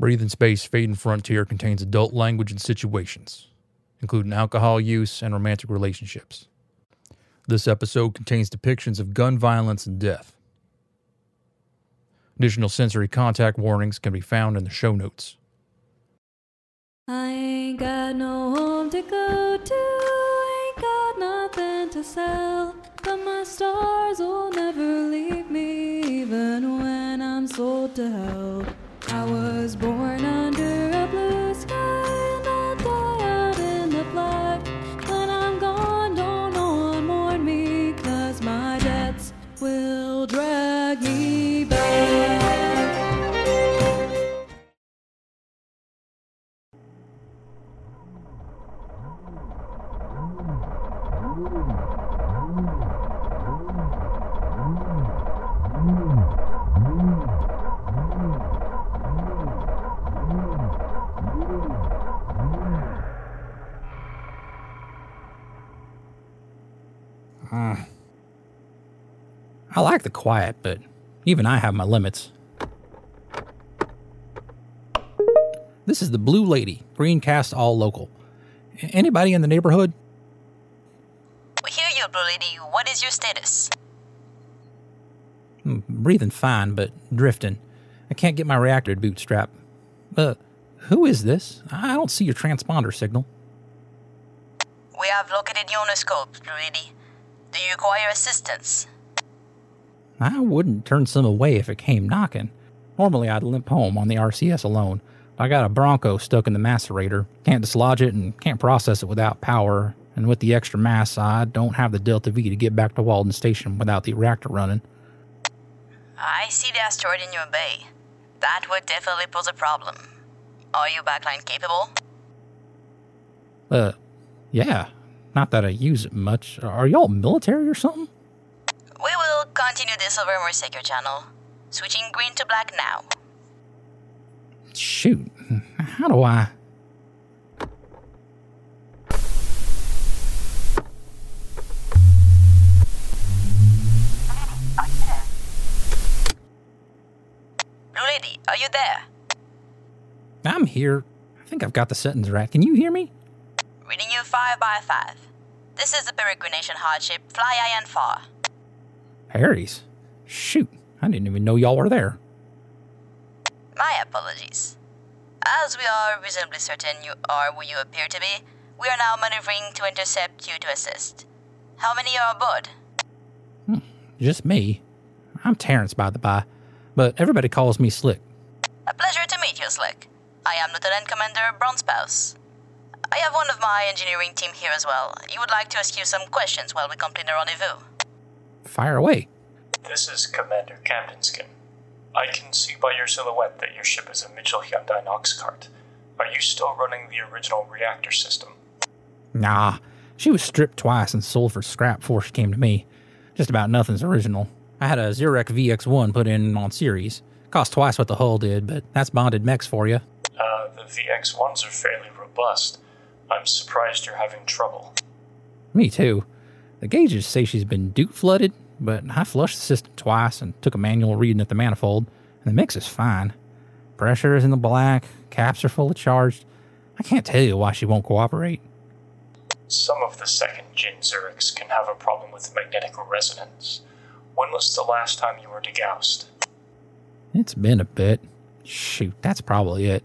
Breathing Space Fading Frontier contains adult language and situations, including alcohol use and romantic relationships. This episode contains depictions of gun violence and death. Additional sensory contact warnings can be found in the show notes. I ain't got no home to go to, ain't got nothing to sell. But my stars will never leave me, even when I'm sold to hell. Was born I like the quiet, but even I have my limits. This is the Blue Lady, Greencast All Local. Anybody in the neighborhood? We hear you, Blue Lady. What is your status? Hmm, breathing fine, but drifting. I can't get my reactor to bootstrap. Uh, who is this? I don't see your transponder signal. We have located your scopes, Blue Lady. Do you require assistance? I wouldn't turn some away if it came knocking. Normally, I'd limp home on the RCS alone. I got a Bronco stuck in the macerator. Can't dislodge it and can't process it without power. And with the extra mass, I don't have the Delta V to get back to Walden Station without the reactor running. I see the asteroid in your bay. That would definitely pose a problem. Are you backline capable? Uh, yeah. Not that I use it much. Are y'all military or something? Will continue this over more secure channel. Switching green to black now. Shoot. How do I. Blue Lady, are you there? I'm here. I think I've got the settings right. Can you hear me? Reading you 5 by 5 This is the peregrination hearthship, fly high and far. Harry's. Shoot. I didn't even know y'all were there. My apologies. As we are reasonably certain you are who you appear to be, we are now maneuvering to intercept you to assist. How many are aboard? Hmm, just me. I'm Terrence, by the by. But everybody calls me Slick. A pleasure to meet you, Slick. I am Lieutenant Commander Bronspouse. I have one of my engineering team here as well. He would like to ask you some questions while we complete the rendezvous. Fire away. This is Commander Camdenskin. I can see by your silhouette that your ship is a Mitchell Hyundai Nox cart. Are you still running the original reactor system? Nah. She was stripped twice and sold for scrap before she came to me. Just about nothing's original. I had a Zurek VX1 put in on series. Cost twice what the hull did, but that's bonded mechs for you. Uh, the VX1s are fairly robust. I'm surprised you're having trouble. Me too. The gauges say she's been dupe flooded, but I flushed the system twice and took a manual reading at the manifold, and the mix is fine. Pressure is in the black, caps are fully charged. I can't tell you why she won't cooperate. Some of the second gen Zureks can have a problem with magnetic resonance. When was the last time you were degaussed? It's been a bit. Shoot, that's probably it.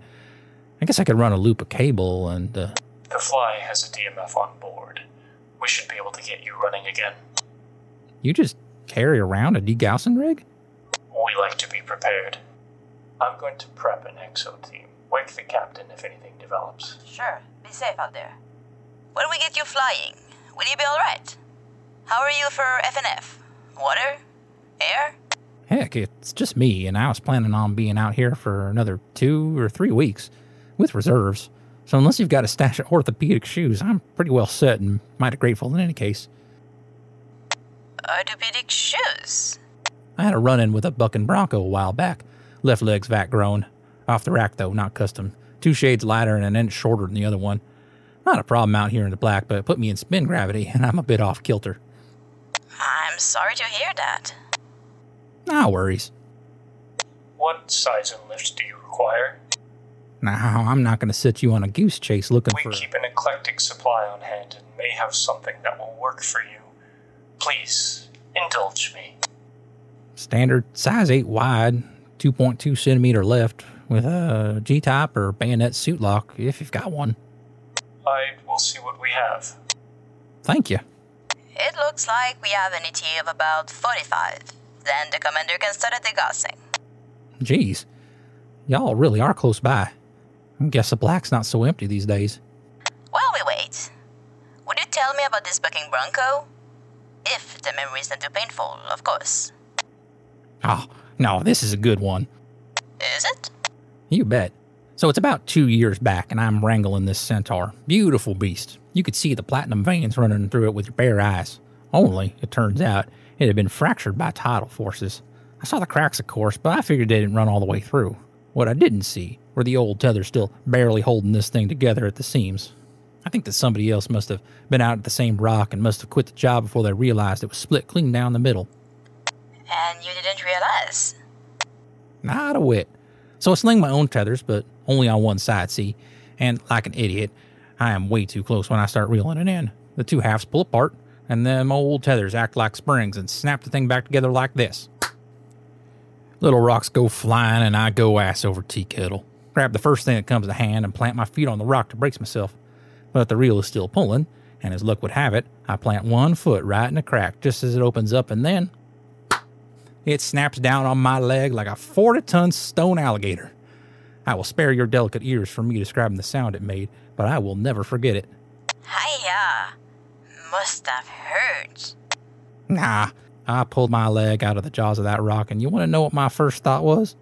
I guess I could run a loop of cable and, uh, The Fly has a DMF on board. We should be able to get you running again. you just carry around a degaussing rig? We like to be prepared. I'm going to prep an EXO team. Wake the captain if anything develops. Sure, be safe out there. When we get you flying, will you be alright? How are you for FNF? Water? Air? Heck, it's just me, and I was planning on being out here for another two or three weeks with reserves. So unless you've got a stash of orthopedic shoes, I'm pretty well set and mighty grateful in any case. Orthopedic shoes? I had a run in with a bucking bronco a while back. Left leg's vat grown. Off the rack, though, not custom. Two shades lighter and an inch shorter than the other one. Not a problem out here in the black, but it put me in spin gravity, and I'm a bit off kilter. I'm sorry to hear that. No worries. What size and lift do you require? Now, I'm not going to set you on a goose chase looking We for. keep an eclectic supply on hand and may have something that will work for you. Please, indulge me. standard size 8 wide, 2.2 centimeter left, with a G type or bayonet suit lock if you've got one. I will see what we have. Thank you. It looks like we have an ET of about 45. Then the commander can start degaussing. Geez, y'all really are close by. I guess the black's not so empty these days. While we wait, would you tell me about this bucking bronco? If the memory is not too painful, of course. Oh, no, this is a good one. Is it? You bet. So it's about two years back, and I'm wrangling this centaur. Beautiful beast. You could see the platinum veins running through it with your bare eyes. Only, it turns out, it had been fractured by tidal forces. I saw the cracks, of course, but I figured they didn't run all the way through. What I didn't see were the old tethers still barely holding this thing together at the seams. I think that somebody else must have been out at the same rock and must have quit the job before they realized it was split clean down the middle. And you didn't realize? Not a whit. So I sling my own tethers, but only on one side, see? And like an idiot, I am way too close when I start reeling it in. The two halves pull apart, and them old tethers act like springs and snap the thing back together like this. Little rocks go flying, and I go ass over tea kettle. Grab the first thing that comes to hand and plant my feet on the rock to brace myself. But the reel is still pulling, and as luck would have it, I plant one foot right in the crack just as it opens up, and then it snaps down on my leg like a 40 ton stone alligator. I will spare your delicate ears from me describing the sound it made, but I will never forget it. Hiya. Must have hurt. Nah, I pulled my leg out of the jaws of that rock, and you want to know what my first thought was?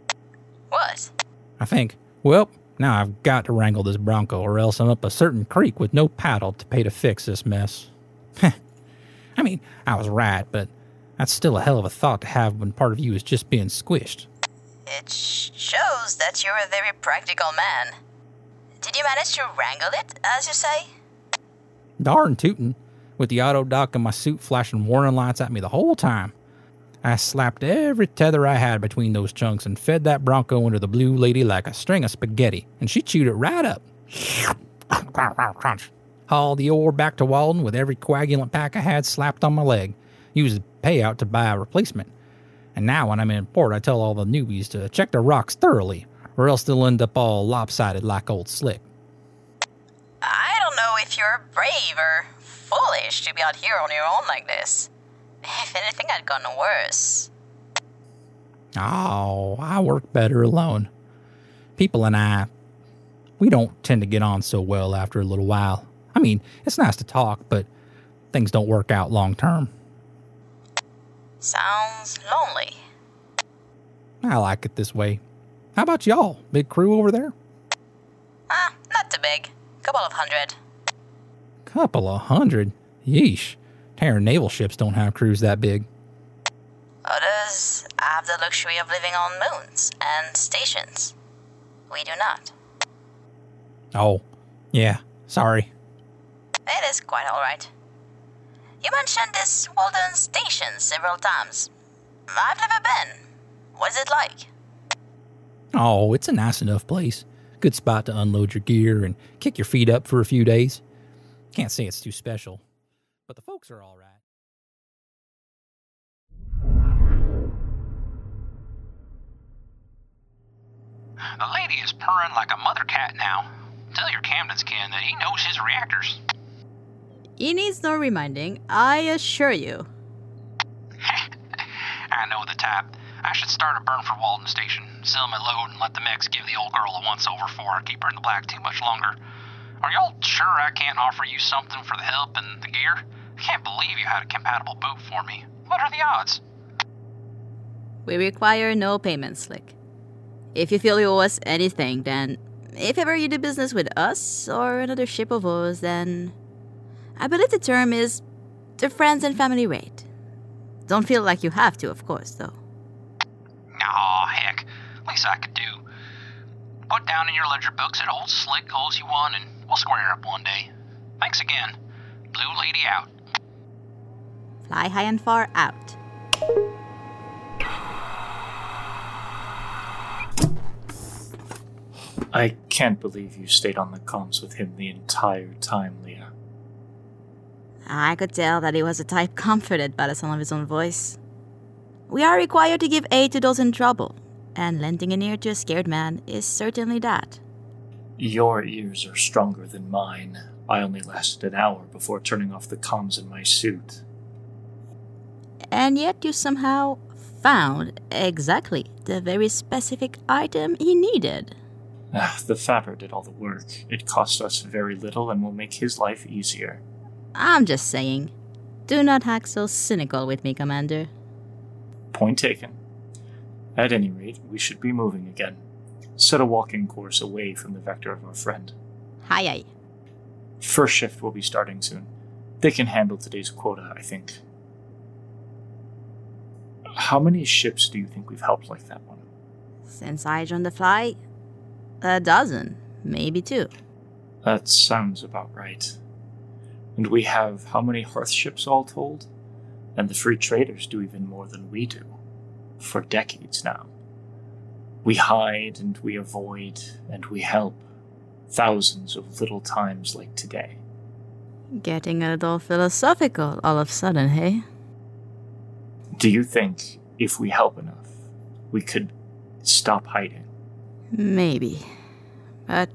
What? I think, well, now I've got to wrangle this bronco, or else I'm up a certain creek with no paddle to pay to fix this mess. I mean, I was right, but that's still a hell of a thought to have when part of you is just being squished. It shows that you're a very practical man. Did you manage to wrangle it, as you say? Darn tootin', with the auto dock and my suit flashing warning lights at me the whole time. I slapped every tether I had between those chunks and fed that bronco under the blue lady like a string of spaghetti, and she chewed it right up. Hauled the ore back to Walden with every coagulant pack I had slapped on my leg. Used the payout to buy a replacement. And now when I'm in port, I tell all the newbies to check their rocks thoroughly, or else they'll end up all lopsided like old slick. I don't know if you're brave or foolish to be out here on your own like this. If anything I'd gone worse. Oh, I work better alone. People and I, we don't tend to get on so well after a little while. I mean, it's nice to talk, but things don't work out long term. Sounds lonely. I like it this way. How about y'all? Big crew over there? Ah, not too big. Couple of hundred. Couple of hundred. Yeesh. Terran naval ships don't have crews that big. Others have the luxury of living on moons and stations. We do not. Oh, yeah. Sorry. It is quite alright. You mentioned this Walden station several times. I've never been. What's it like? Oh, it's a nice enough place. Good spot to unload your gear and kick your feet up for a few days. Can't say it's too special, but the folks are all right. The lady is purring like a mother cat now. Tell your Camden's kin that he knows his reactors. He needs no reminding, I assure you. I know the type. I should start a burn for Walden Station, sell my load, and let the mechs give the old girl a once over before I keep her in the black too much longer. Are y'all sure I can't offer you something for the help and the gear? I can't believe you had a compatible boot for me. What are the odds? We require no payment, Slick. If you feel you owe us anything, then if ever you do business with us or another ship of ours, then I believe the term is the friends and family rate. Don't feel like you have to, of course, though. Aw, heck. Least I could do. Put down in your ledger books that old Slick owes you one, and we'll square up one day. Thanks again. Blue Lady out. Fly high and far out. I can't believe you stayed on the comms with him the entire time, Leah. I could tell that he was a type comforted by the sound of his own voice. We are required to give aid to those in trouble, and lending an ear to a scared man is certainly that. Your ears are stronger than mine. I only lasted an hour before turning off the comms in my suit. And yet you somehow found exactly the very specific item he needed. Ah, the fabber did all the work. It cost us very little and will make his life easier. I'm just saying. Do not act so cynical with me, Commander. Point taken. At any rate, we should be moving again. Set a walking course away from the vector of our friend. Hi, aye. First shift will be starting soon. They can handle today's quota, I think. How many ships do you think we've helped like that one? Since I joined the flight, a dozen, maybe two. That sounds about right. And we have how many hearth ships all told? And the free traders do even more than we do. For decades now. We hide and we avoid and we help. Thousands of little times like today. Getting a little philosophical all of a sudden, hey? Do you think if we help enough, we could stop hiding? Maybe. But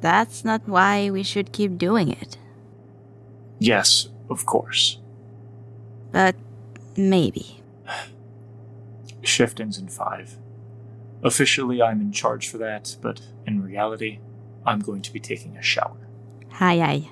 that's not why we should keep doing it. Yes, of course. But maybe. Shift ends in five. Officially, I'm in charge for that, but in reality, I'm going to be taking a shower. Hi, aye.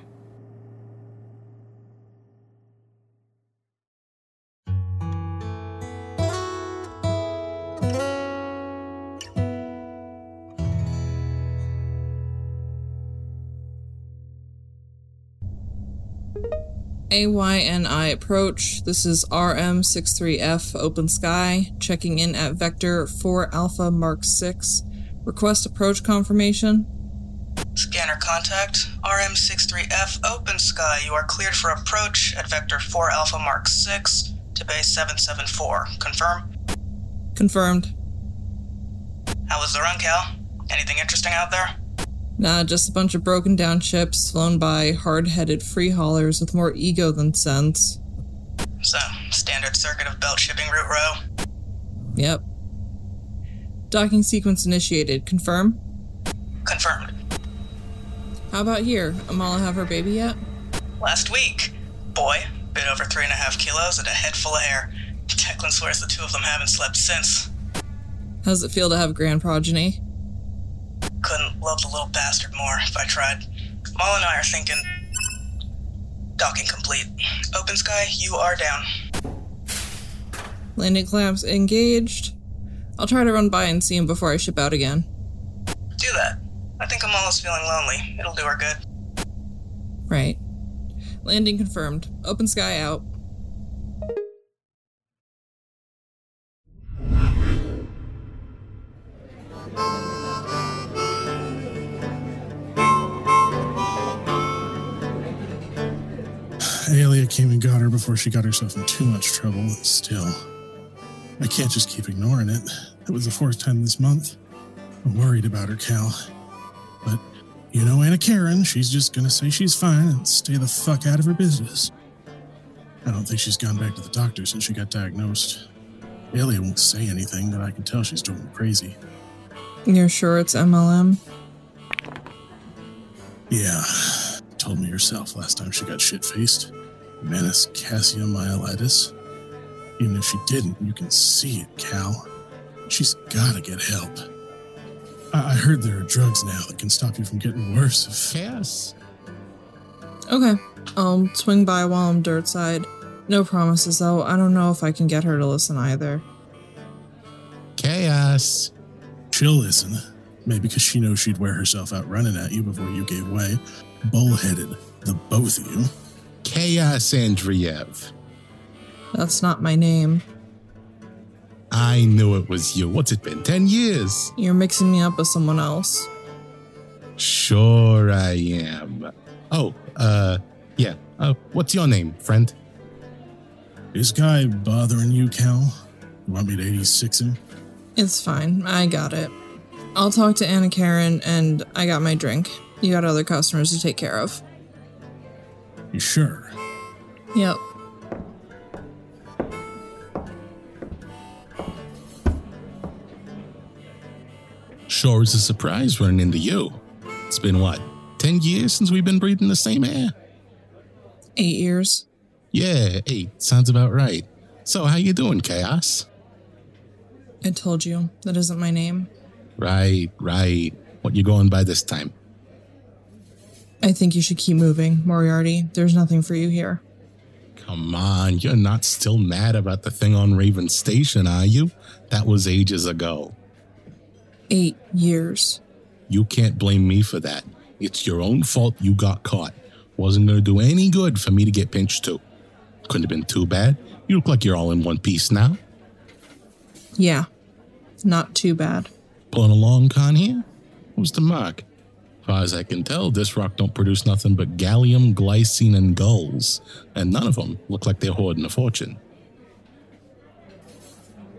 AYNI approach. This is RM63F Open Sky, checking in at Vector 4 Alpha Mark 6. Request approach confirmation. Scanner contact. RM63F Open Sky. You are cleared for approach at Vector 4 Alpha Mark 6 to base 774. Confirm? Confirmed. How was the run, Cal? Anything interesting out there? Nah, just a bunch of broken down ships flown by hard headed free haulers with more ego than sense. So, standard circuit of belt shipping route row? Yep. Docking sequence initiated. Confirm? Confirmed. How about here? Amala have her baby yet? Last week. Boy, bit over three and a half kilos and a head full of hair. Declan swears the two of them haven't slept since. How's it feel to have grand progeny? Love the little bastard more if I tried. Maul and I are thinking. Docking complete. Open sky, you are down. Landing clamps engaged. I'll try to run by and see him before I ship out again. Do that. I think Amala's feeling lonely. It'll do her good. Right. Landing confirmed. Open sky out. Came and got her before she got herself in too much trouble. Still, I can't just keep ignoring it. It was the fourth time this month. I'm worried about her, Cal. But you know Anna Karen, she's just gonna say she's fine and stay the fuck out of her business. I don't think she's gone back to the doctor since she got diagnosed. Aelia won't say anything, but I can tell she's going crazy. You're sure it's MLM? Yeah, told me herself last time she got shit faced. Menace myelitis. Even if she didn't, you can see it, Cal. She's gotta get help. I, I heard there are drugs now that can stop you from getting worse if. Chaos. Okay. I'll swing by while I'm dirt side. No promises though. I don't know if I can get her to listen either. Chaos. She'll listen. Maybe because she knows she'd wear herself out running at you before you gave way. Bullheaded, the both of you. Chaos Andreev. That's not my name. I knew it was you. What's it been? 10 years? You're mixing me up with someone else. Sure I am. Oh, uh, yeah. Uh, what's your name, friend? This guy bothering you, Cal? You want me to 86 him? It's fine. I got it. I'll talk to Anna Karen, and I got my drink. You got other customers to take care of. You sure? Yep. Sure is a surprise running into you. It's been what, 10 years since we've been breathing the same air? Eight years. Yeah, eight. Sounds about right. So, how you doing, Chaos? I told you, that isn't my name. Right, right. What you going by this time? I think you should keep moving, Moriarty. There's nothing for you here. Come on, you're not still mad about the thing on Raven Station, are you? That was ages ago. Eight years. You can't blame me for that. It's your own fault you got caught. Wasn't gonna do any good for me to get pinched too. Couldn't have been too bad. You look like you're all in one piece now. Yeah. Not too bad. Pulling a long con here? Who's the mark? Far as I can tell, this rock don't produce nothing but gallium, glycine, and gulls, and none of them look like they're hoarding a fortune.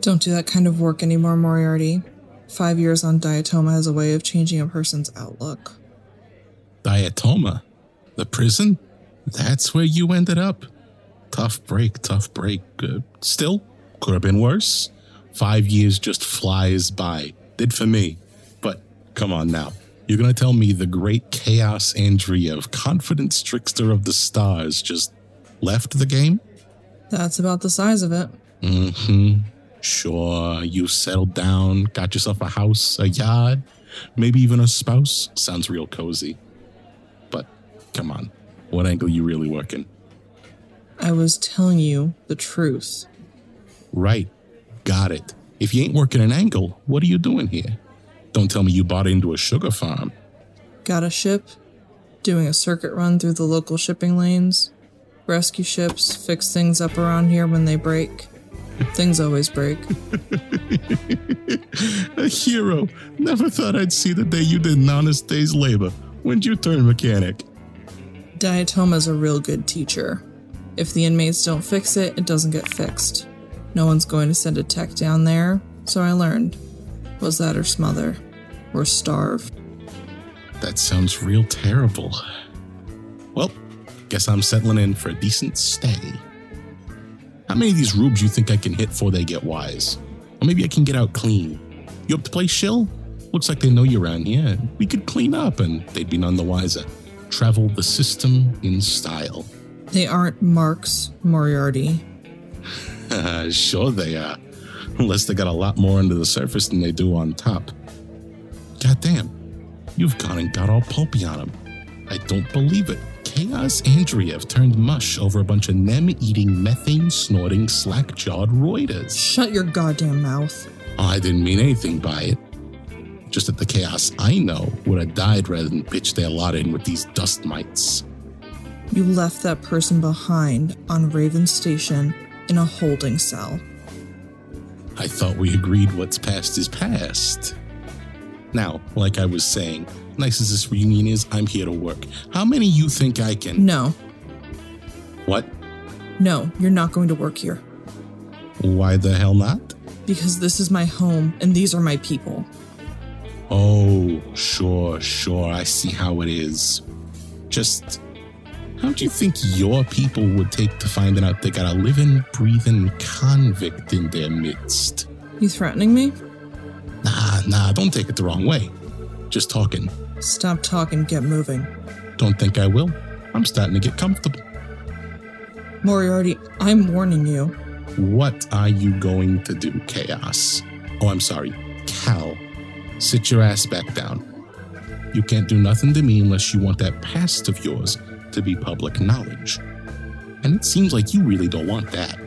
Don't do that kind of work anymore, Moriarty. Five years on Diatoma has a way of changing a person's outlook. Diatoma? The prison? That's where you ended up? Tough break, tough break. Uh, still, could have been worse. Five years just flies by. Did for me. But come on now. You're gonna tell me the great Chaos Andreev, confidence trickster of the stars, just left the game? That's about the size of it. Mm-hmm. Sure, you settled down, got yourself a house, a yard, maybe even a spouse. Sounds real cozy. But come on, what angle you really working? I was telling you the truth. Right, got it. If you ain't working an angle, what are you doing here? Don't tell me you bought into a sugar farm. Got a ship, doing a circuit run through the local shipping lanes, rescue ships, fix things up around here when they break. Things always break. a hero. Never thought I'd see the day you did an honest day's labor. When'd you turn mechanic? Diatoma's a real good teacher. If the inmates don't fix it, it doesn't get fixed. No one's going to send a tech down there, so I learned. Was that her smother? Or starve? That sounds real terrible. Well, guess I'm settling in for a decent stay. How many of these rubes you think I can hit before they get wise? Or maybe I can get out clean. You up to play shill? Looks like they know you around here. We could clean up and they'd be none the wiser. Travel the system in style. They aren't marks, Moriarty. sure they are. Unless they got a lot more under the surface than they do on top. Goddamn, you've gone and got all pulpy on them. I don't believe it. Chaos Andreev turned mush over a bunch of nem eating, methane snorting, slack jawed roiders. Shut your goddamn mouth. Oh, I didn't mean anything by it. Just that the chaos I know would have died rather than pitch their lot in with these dust mites. You left that person behind on Raven Station in a holding cell. I thought we agreed what's past is past. Now, like I was saying, nice as this reunion is, I'm here to work. How many you think I can? No. What? No, you're not going to work here. Why the hell not? Because this is my home and these are my people. Oh, sure, sure. I see how it is. Just how do you think your people would take to finding out they got a living, breathing convict in their midst? You threatening me? Nah, nah, don't take it the wrong way. Just talking. Stop talking, get moving. Don't think I will. I'm starting to get comfortable. Moriarty, I'm warning you. What are you going to do, Chaos? Oh, I'm sorry, Cal. Sit your ass back down. You can't do nothing to me unless you want that past of yours to be public knowledge. And it seems like you really don't want that.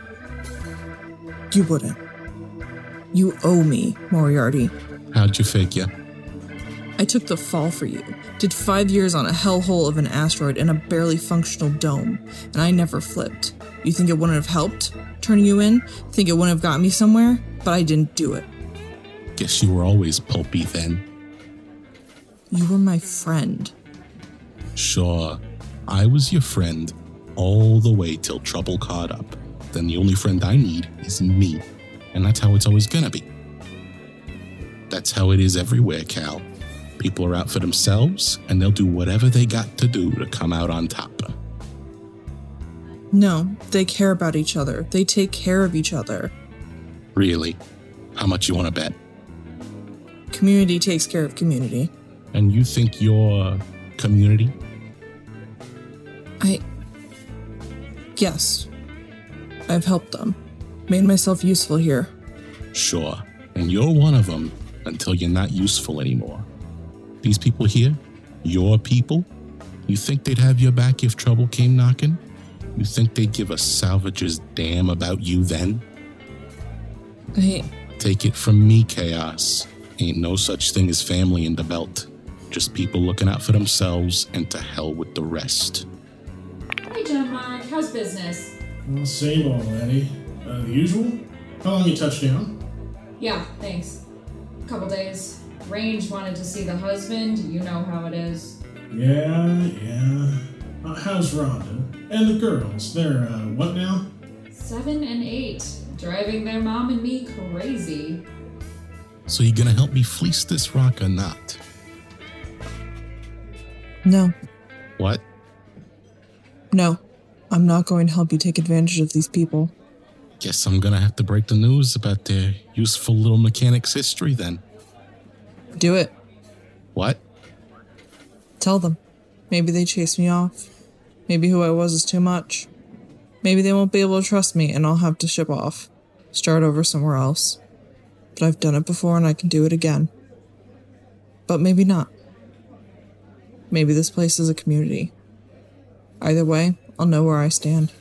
You wouldn't. You owe me, Moriarty. How'd you fake figure? I took the fall for you, did five years on a hellhole of an asteroid in a barely functional dome, and I never flipped. You think it wouldn't have helped turning you in? Think it wouldn't have got me somewhere? But I didn't do it. Guess you were always pulpy then. You were my friend. Sure, I was your friend all the way till trouble caught up. Then the only friend I need is me, and that's how it's always gonna be. That's how it is everywhere, Cal. People are out for themselves, and they'll do whatever they got to do to come out on top. No, they care about each other. They take care of each other. Really? How much you want to bet? Community takes care of community. And you think your community? I. Yes. I've helped them. Made myself useful here. Sure. And you're one of them until you're not useful anymore. These people here, your people, you think they'd have your back if trouble came knocking? You think they'd give a salvage's damn about you then? I. Take it from me, Chaos. Ain't no such thing as family in the belt. Just people looking out for themselves and to hell with the rest. Hey, John Mark, how's business? Well, same old, Eddie. Uh, the usual? How long you touched down? Yeah, thanks. A Couple days. Range wanted to see the husband. You know how it is. Yeah, yeah. Uh, how's Rhonda? And the girls? They're, uh, what now? Seven and eight. Driving their mom and me crazy. So you gonna help me fleece this rock or not? No. What? No. I'm not going to help you take advantage of these people. Guess I'm gonna have to break the news about their useful little mechanic's history then. Do it. What? Tell them. Maybe they chase me off. Maybe who I was is too much. Maybe they won't be able to trust me and I'll have to ship off. Start over somewhere else. But I've done it before and I can do it again. But maybe not. Maybe this place is a community. Either way, I'll know where I stand.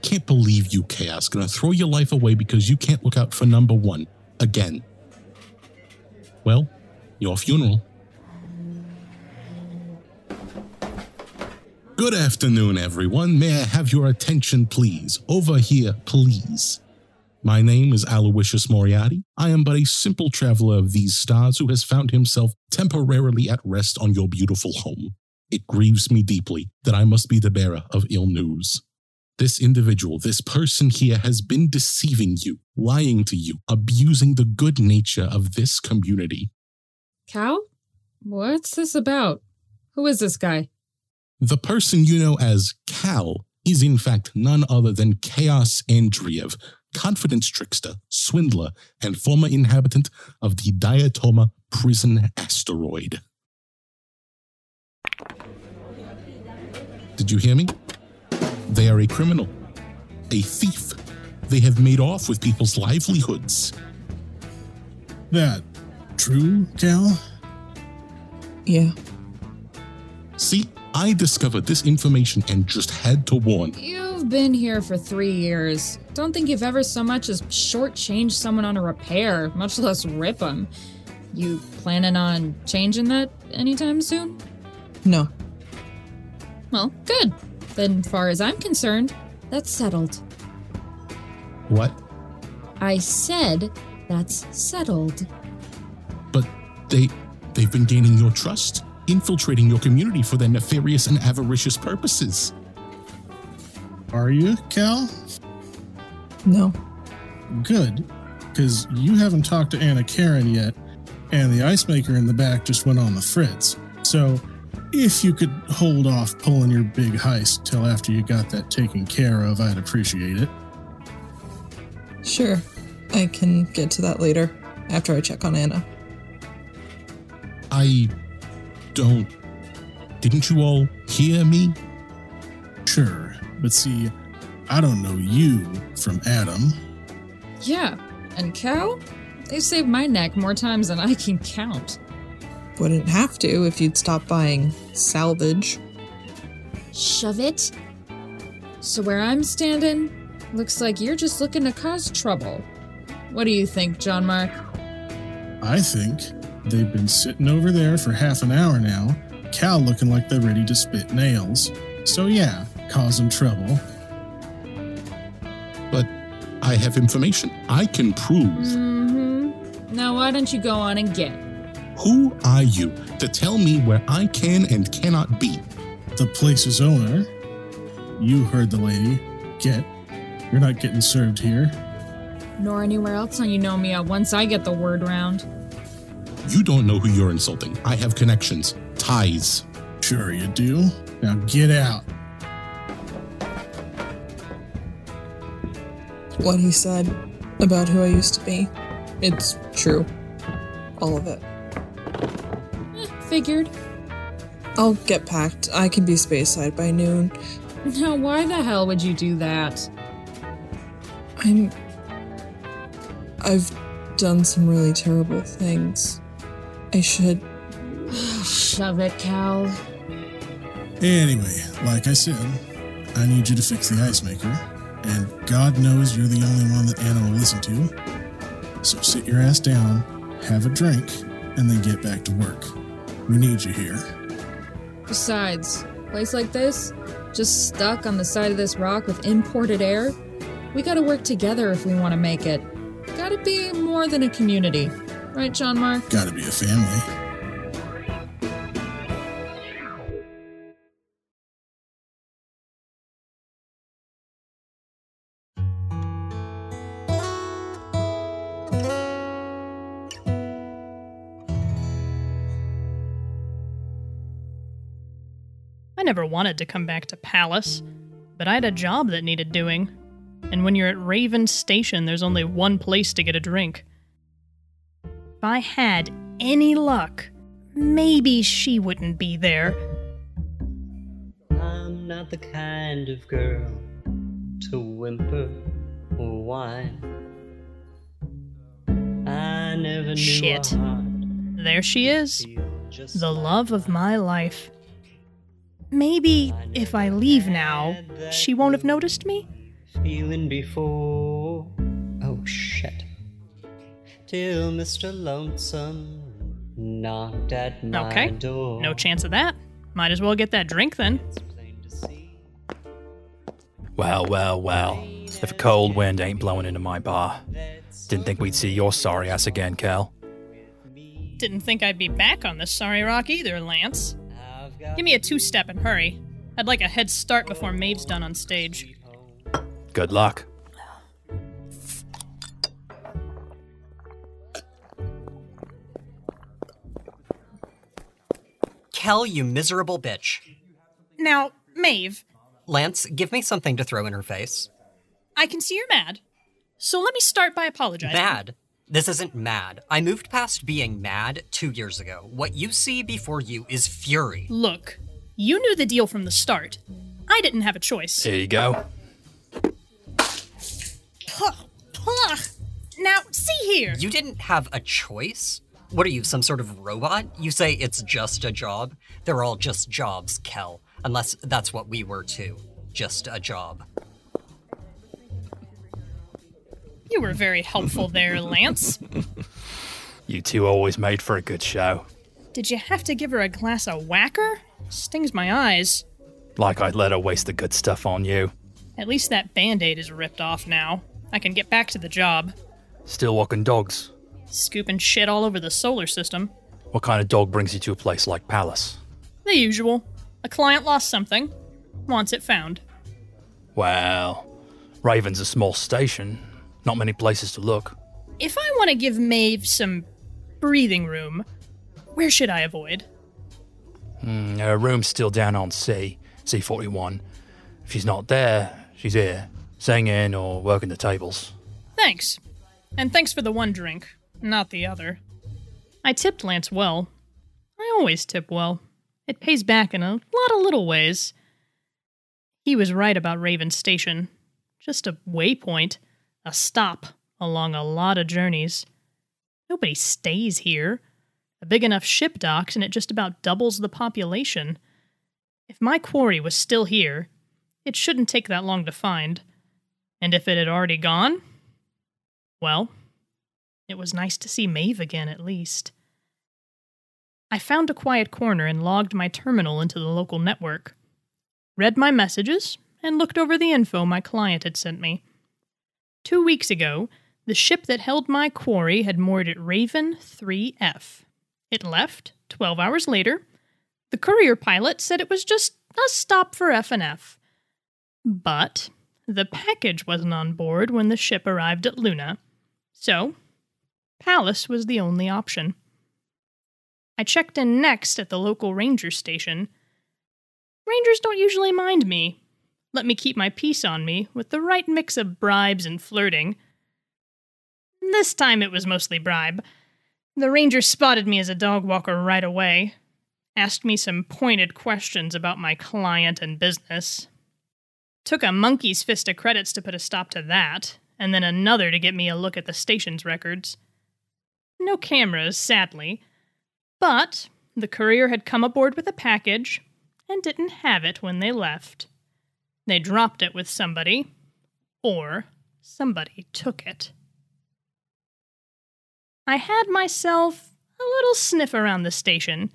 Can't believe you, Chaos. Gonna throw your life away because you can't look out for number one. Again. Well, your funeral. Good afternoon, everyone. May I have your attention, please? Over here, please. My name is Aloysius Moriarty. I am but a simple traveler of these stars who has found himself temporarily at rest on your beautiful home. It grieves me deeply that I must be the bearer of ill news. This individual, this person here, has been deceiving you, lying to you, abusing the good nature of this community. Cal? What's this about? Who is this guy? The person you know as Cal is in fact none other than Chaos Andreev, confidence trickster, swindler, and former inhabitant of the Diatoma prison asteroid. Did you hear me? They are a criminal, a thief. They have made off with people's livelihoods. That true, Cal? Yeah. See, I discovered this information and just had to warn. You've been here for three years. Don't think you've ever so much as shortchanged someone on a repair, much less rip them. You planning on changing that anytime soon? No. Well, good. Then, far as I'm concerned, that's settled. What? I said that's settled. But they they've been gaining your trust, infiltrating your community for their nefarious and avaricious purposes. Are you, Cal? No. Good, because you haven't talked to Anna Karen yet, and the ice maker in the back just went on the fritz. So, if you could hold off pulling your big heist till after you got that taken care of, I'd appreciate it. Sure. I can get to that later, after I check on Anna. I don't. Didn't you all hear me? Sure, but see, I don't know you from Adam. Yeah, and Cal? They saved my neck more times than I can count. Wouldn't have to if you'd stop buying salvage. Shove it. So, where I'm standing, looks like you're just looking to cause trouble. What do you think, John Mark? I think they've been sitting over there for half an hour now, Cal looking like they're ready to spit nails. So, yeah, causing trouble. But I have information. I can prove. Mm-hmm. Now, why don't you go on and get? Who are you to tell me where I can and cannot be? The place's owner. You heard the lady. Get. You're not getting served here. Nor anywhere else on you know me uh, once I get the word round. You don't know who you're insulting. I have connections, ties. Sure you do. Now get out. What he said about who I used to be, it's true. All of it. Figured. I'll get packed. I can be space-side by noon. Now, why the hell would you do that? I'm. I've done some really terrible things. I should. Shove it, Cal. Anyway, like I said, I need you to fix the ice maker, and God knows you're the only one that Anna will listen to. So sit your ass down, have a drink, and then get back to work. We need you here. Besides, place like this, just stuck on the side of this rock with imported air, we gotta work together if we want to make it. Gotta be more than a community. Right, John Mark? Gotta be a family. Never wanted to come back to Palace, but I had a job that needed doing. And when you're at Raven Station, there's only one place to get a drink. If I had any luck, maybe she wouldn't be there. I'm not the kind of girl to whimper or whine. I never knew Shit. There she is, the love of my life. Maybe if I leave now, she won't have noticed me? feeling before. Oh shit. Till Mr. Lonesome knocked at my Okay, door. no chance of that. Might as well get that drink then. Well, well, well. If a cold wind ain't blowing into my bar. Didn't think we'd see your sorry ass again, Cal. Didn't think I'd be back on this sorry rock either, Lance. Give me a two step and hurry. I'd like a head start before Maeve's done on stage. Good luck. Kel, you miserable bitch. Now, Maeve, Lance, give me something to throw in her face. I can see you're mad. So let me start by apologizing. Mad? This isn't mad. I moved past being mad two years ago. What you see before you is fury. Look, you knew the deal from the start. I didn't have a choice. Here you go. Now, see here. You didn't have a choice? What are you, some sort of robot? You say it's just a job? They're all just jobs, Kel. Unless that's what we were too. Just a job. You were very helpful there, Lance. You two always made for a good show. Did you have to give her a glass of whacker? Stings my eyes. Like I'd let her waste the good stuff on you. At least that band aid is ripped off now. I can get back to the job. Still walking dogs. Scooping shit all over the solar system. What kind of dog brings you to a place like Palace? The usual. A client lost something, wants it found. Well, Raven's a small station. Not many places to look. If I want to give Maeve some breathing room, where should I avoid? Mm, her room's still down on C, C41. If she's not there, she's here, singing or working the tables. Thanks. And thanks for the one drink, not the other. I tipped Lance well. I always tip well. It pays back in a lot of little ways. He was right about Raven Station. Just a waypoint, a stop along a lot of journeys. Nobody stays here. A big enough ship docks and it just about doubles the population. If my quarry was still here, it shouldn't take that long to find. And if it had already gone, well, it was nice to see Maeve again at least. I found a quiet corner and logged my terminal into the local network, read my messages, and looked over the info my client had sent me. Two weeks ago, the ship that held my quarry had moored at Raven 3F. It left 12 hours later. The courier pilot said it was just a stop for F&F. But the package wasn't on board when the ship arrived at Luna. So, Palace was the only option. I checked in next at the local ranger station. Rangers don't usually mind me, let me keep my peace on me with the right mix of bribes and flirting. This time it was mostly bribe. The ranger spotted me as a dog walker right away, asked me some pointed questions about my client and business. Took a monkey's fist of credits to put a stop to that, and then another to get me a look at the station's records. No cameras, sadly, but the courier had come aboard with a package and didn't have it when they left. They dropped it with somebody, or somebody took it. I had myself a little sniff around the station.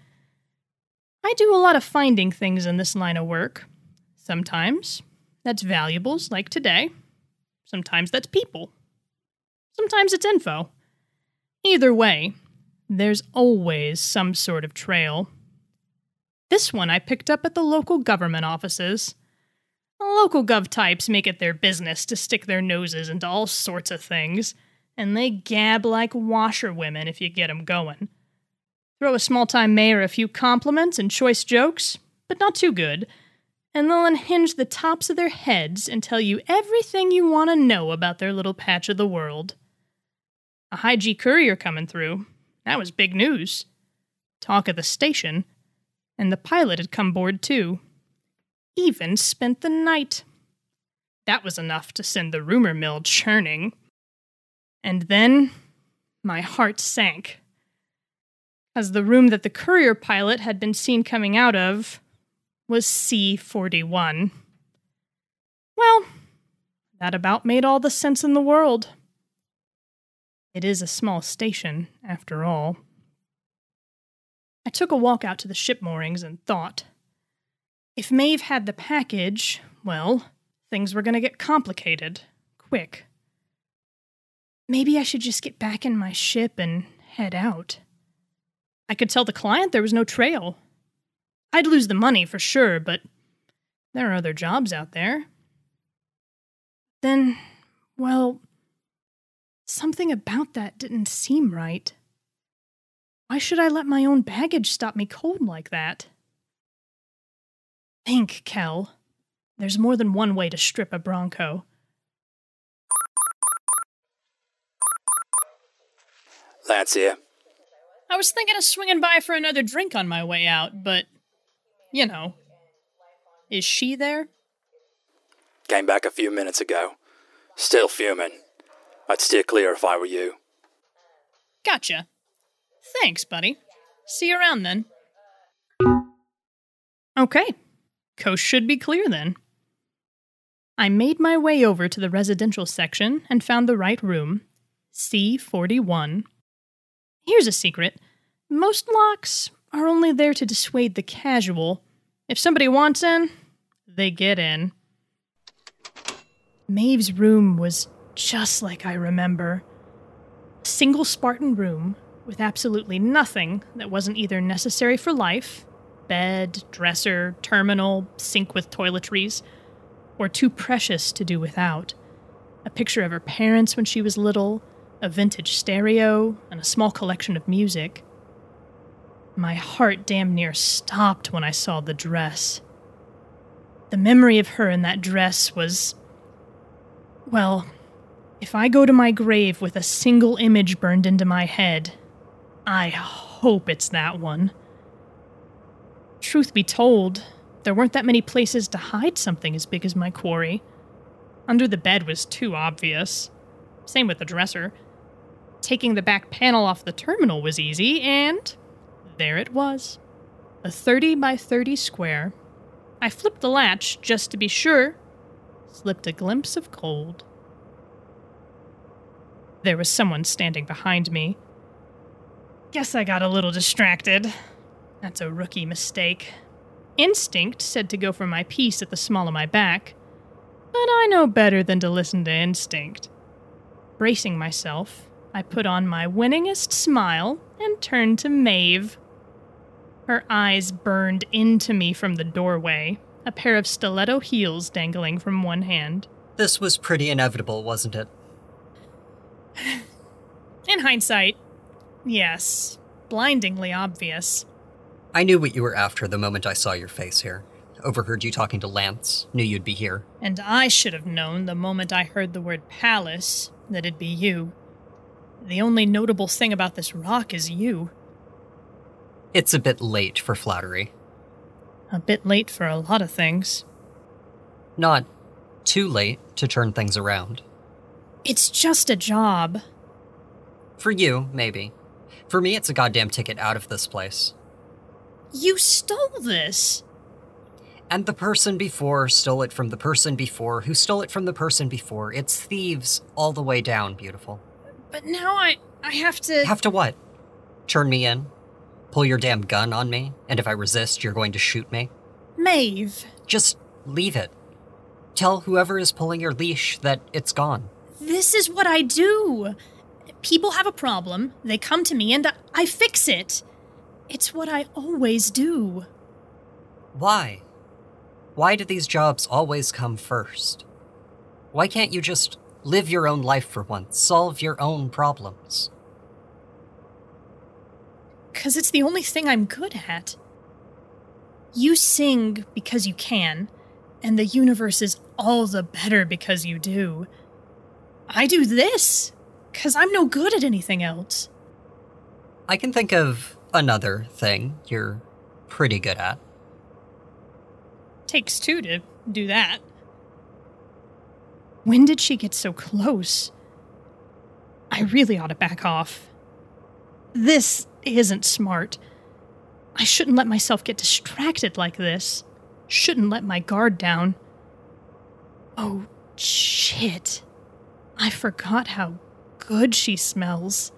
I do a lot of finding things in this line of work. Sometimes that's valuables, like today. Sometimes that's people. Sometimes it's info. Either way, there's always some sort of trail. This one I picked up at the local government offices. Local gov types make it their business to stick their noses into all sorts of things, and they gab like washerwomen if you get 'em going. Throw a small time mayor a few compliments and choice jokes, but not too good, and they'll unhinge the tops of their heads and tell you everything you want to know about their little patch of the world. A high G courier coming through. That was big news. Talk of the station. And the pilot had come board too even spent the night. That was enough to send the rumor mill churning. And then my heart sank. As the room that the courier pilot had been seen coming out of was C 41. Well, that about made all the sense in the world. It is a small station, after all. I took a walk out to the ship moorings and thought. If Maeve had the package, well, things were going to get complicated. Quick. Maybe I should just get back in my ship and head out. I could tell the client there was no trail. I'd lose the money for sure, but there are other jobs out there. Then, well, something about that didn't seem right. Why should I let my own baggage stop me cold like that? Think, Kel. There's more than one way to strip a Bronco. Lance here. I was thinking of swinging by for another drink on my way out, but, you know. Is she there? Came back a few minutes ago. Still fuming. I'd steer clear if I were you. Gotcha. Thanks, buddy. See you around then. Okay, Coast should be clear then. I made my way over to the residential section and found the right room C41. Here's a secret most locks are only there to dissuade the casual. If somebody wants in, they get in. Maeve's room was just like I remember. A single Spartan room with absolutely nothing that wasn't either necessary for life bed, dresser, terminal, sink with toiletries, or too precious to do without. A picture of her parents when she was little, a vintage stereo, and a small collection of music. My heart damn near stopped when I saw the dress. The memory of her in that dress was. Well, if I go to my grave with a single image burned into my head, I hope it's that one. Truth be told, there weren't that many places to hide something as big as my quarry. Under the bed was too obvious. Same with the dresser. Taking the back panel off the terminal was easy, and there it was. A 30 by 30 square. I flipped the latch just to be sure, slipped a glimpse of cold. There was someone standing behind me. Guess I got a little distracted. That's a rookie mistake. Instinct said to go for my piece at the small of my back, but I know better than to listen to instinct. Bracing myself, I put on my winningest smile and turned to Maeve. Her eyes burned into me from the doorway, a pair of stiletto heels dangling from one hand. This was pretty inevitable, wasn't it? In hindsight, yes. blindingly obvious. I knew what you were after the moment I saw your face here. Overheard you talking to Lance, knew you'd be here. And I should have known the moment I heard the word palace that it'd be you. The only notable thing about this rock is you. It's a bit late for flattery. A bit late for a lot of things. Not too late to turn things around. It's just a job. For you, maybe. For me, it's a goddamn ticket out of this place. You stole this. And the person before stole it from the person before, who stole it from the person before. It's thieves all the way down, beautiful. But now I I have to Have to what? Turn me in? Pull your damn gun on me? And if I resist, you're going to shoot me? Maeve. Just leave it. Tell whoever is pulling your leash that it's gone. This is what I do. People have a problem, they come to me, and I, I fix it. It's what I always do. Why? Why do these jobs always come first? Why can't you just live your own life for once, solve your own problems? Because it's the only thing I'm good at. You sing because you can, and the universe is all the better because you do. I do this because I'm no good at anything else. I can think of another thing you're pretty good at. Takes two to do that. When did she get so close? I really ought to back off. This isn't smart. I shouldn't let myself get distracted like this. Shouldn't let my guard down. Oh, shit. I forgot how good she smells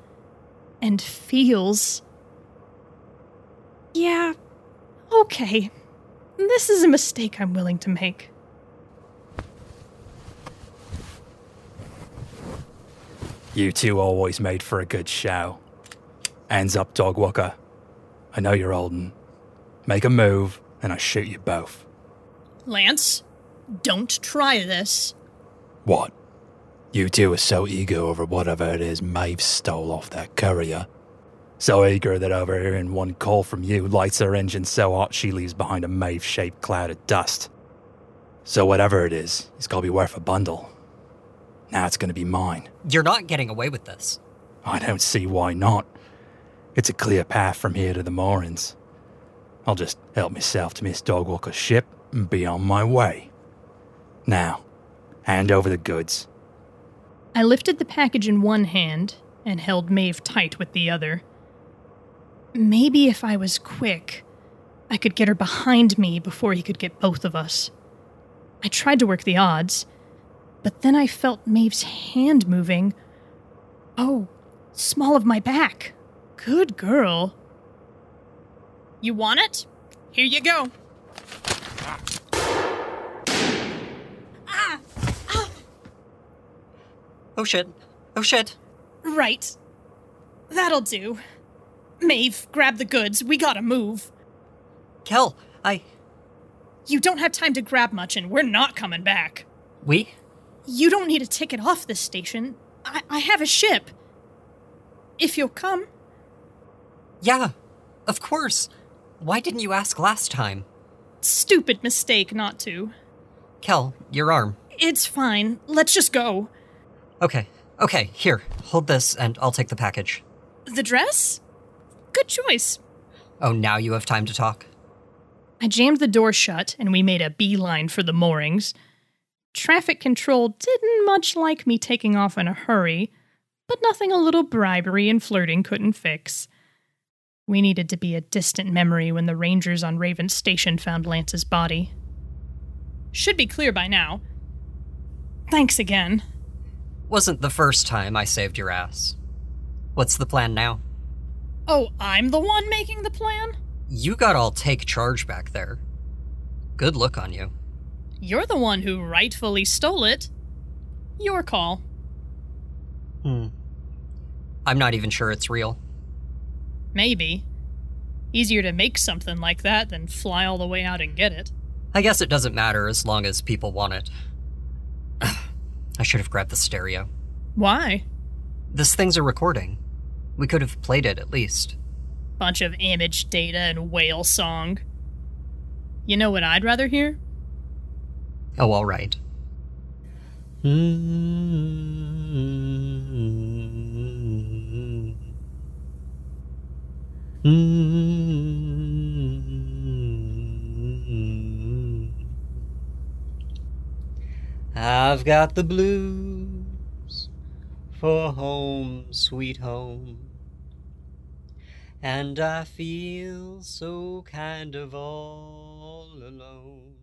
and feels. Yeah, okay. This is a mistake I'm willing to make. You two always made for a good show. Hands up, dog walker. I know you're old Make a move, and I shoot you both. Lance, don't try this. What? You two are so eager over whatever it is Maeve stole off that courier. So eager that over overhearing one call from you lights her engine so hot she leaves behind a Maeve shaped cloud of dust. So whatever it is, it's gotta be worth a bundle. Now it's gonna be mine. You're not getting away with this. I don't see why not. It's a clear path from here to the moorings. I'll just help myself to Miss Dogwalker's ship and be on my way. Now, hand over the goods. I lifted the package in one hand and held Maeve tight with the other. Maybe if I was quick, I could get her behind me before he could get both of us. I tried to work the odds, but then I felt Maeve's hand moving. Oh, small of my back. Good girl. You want it? Here you go. Ah! Ah! Oh shit. Oh shit. Right. That'll do. Maeve, grab the goods. We gotta move. Kel, I. You don't have time to grab much, and we're not coming back. We? You don't need a ticket off this station. I, I have a ship. If you'll come. Yeah, of course. Why didn't you ask last time? Stupid mistake not to. Kel, your arm. It's fine. Let's just go. Okay, okay, here, hold this and I'll take the package. The dress? Good choice. Oh, now you have time to talk? I jammed the door shut and we made a beeline for the moorings. Traffic control didn't much like me taking off in a hurry, but nothing a little bribery and flirting couldn't fix. We needed to be a distant memory when the rangers on Raven Station found Lance's body. Should be clear by now. Thanks again. Wasn't the first time I saved your ass. What's the plan now? Oh, I'm the one making the plan? You got all take charge back there. Good look on you. You're the one who rightfully stole it. Your call. Hmm. I'm not even sure it's real. Maybe. Easier to make something like that than fly all the way out and get it. I guess it doesn't matter as long as people want it. I should have grabbed the stereo. Why? This thing's a recording. We could have played it at least. Bunch of image data and whale song. You know what I'd rather hear? Oh, all right. I've got the blues for home, sweet home. And I feel so kind of all alone.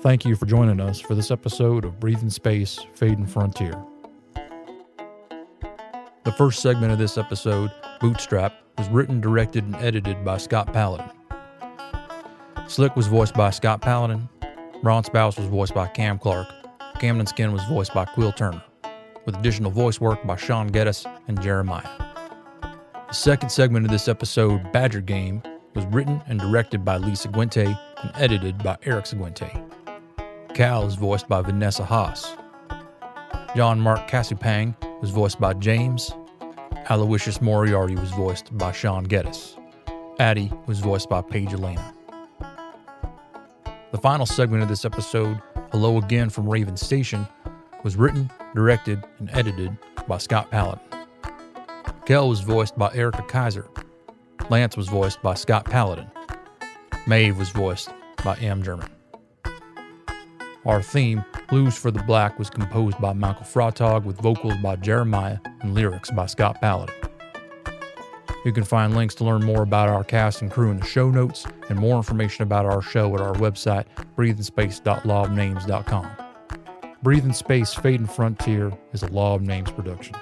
Thank you for joining us for this episode of Breathing Space, Fading Frontier. The first segment of this episode, Bootstrap, was written, directed, and edited by Scott Paladin. Slick was voiced by Scott Paladin. Ron Spouse was voiced by Cam Clark. Camden Skin was voiced by Quill Turner, with additional voice work by Sean Geddes and Jeremiah. The second segment of this episode, Badger Game, was written and directed by Lisa Guente and edited by Eric Seguente. Cal is voiced by Vanessa Haas. John Mark Cassupang was voiced by James. Aloysius Moriarty was voiced by Sean Geddes. Addie was voiced by Paige Elena. The final segment of this episode, Hello Again from Raven Station, was written, directed, and edited by Scott Paladin. Kel was voiced by Erica Kaiser. Lance was voiced by Scott Paladin. Maeve was voiced by M. German. Our theme, Blues for the Black, was composed by Michael Frotog with vocals by Jeremiah and lyrics by Scott Paladin. You can find links to learn more about our cast and crew in the show notes and more information about our show at our website, breathing.space.lawofnames.com. Breathing Space Fading Frontier is a Law of Names production.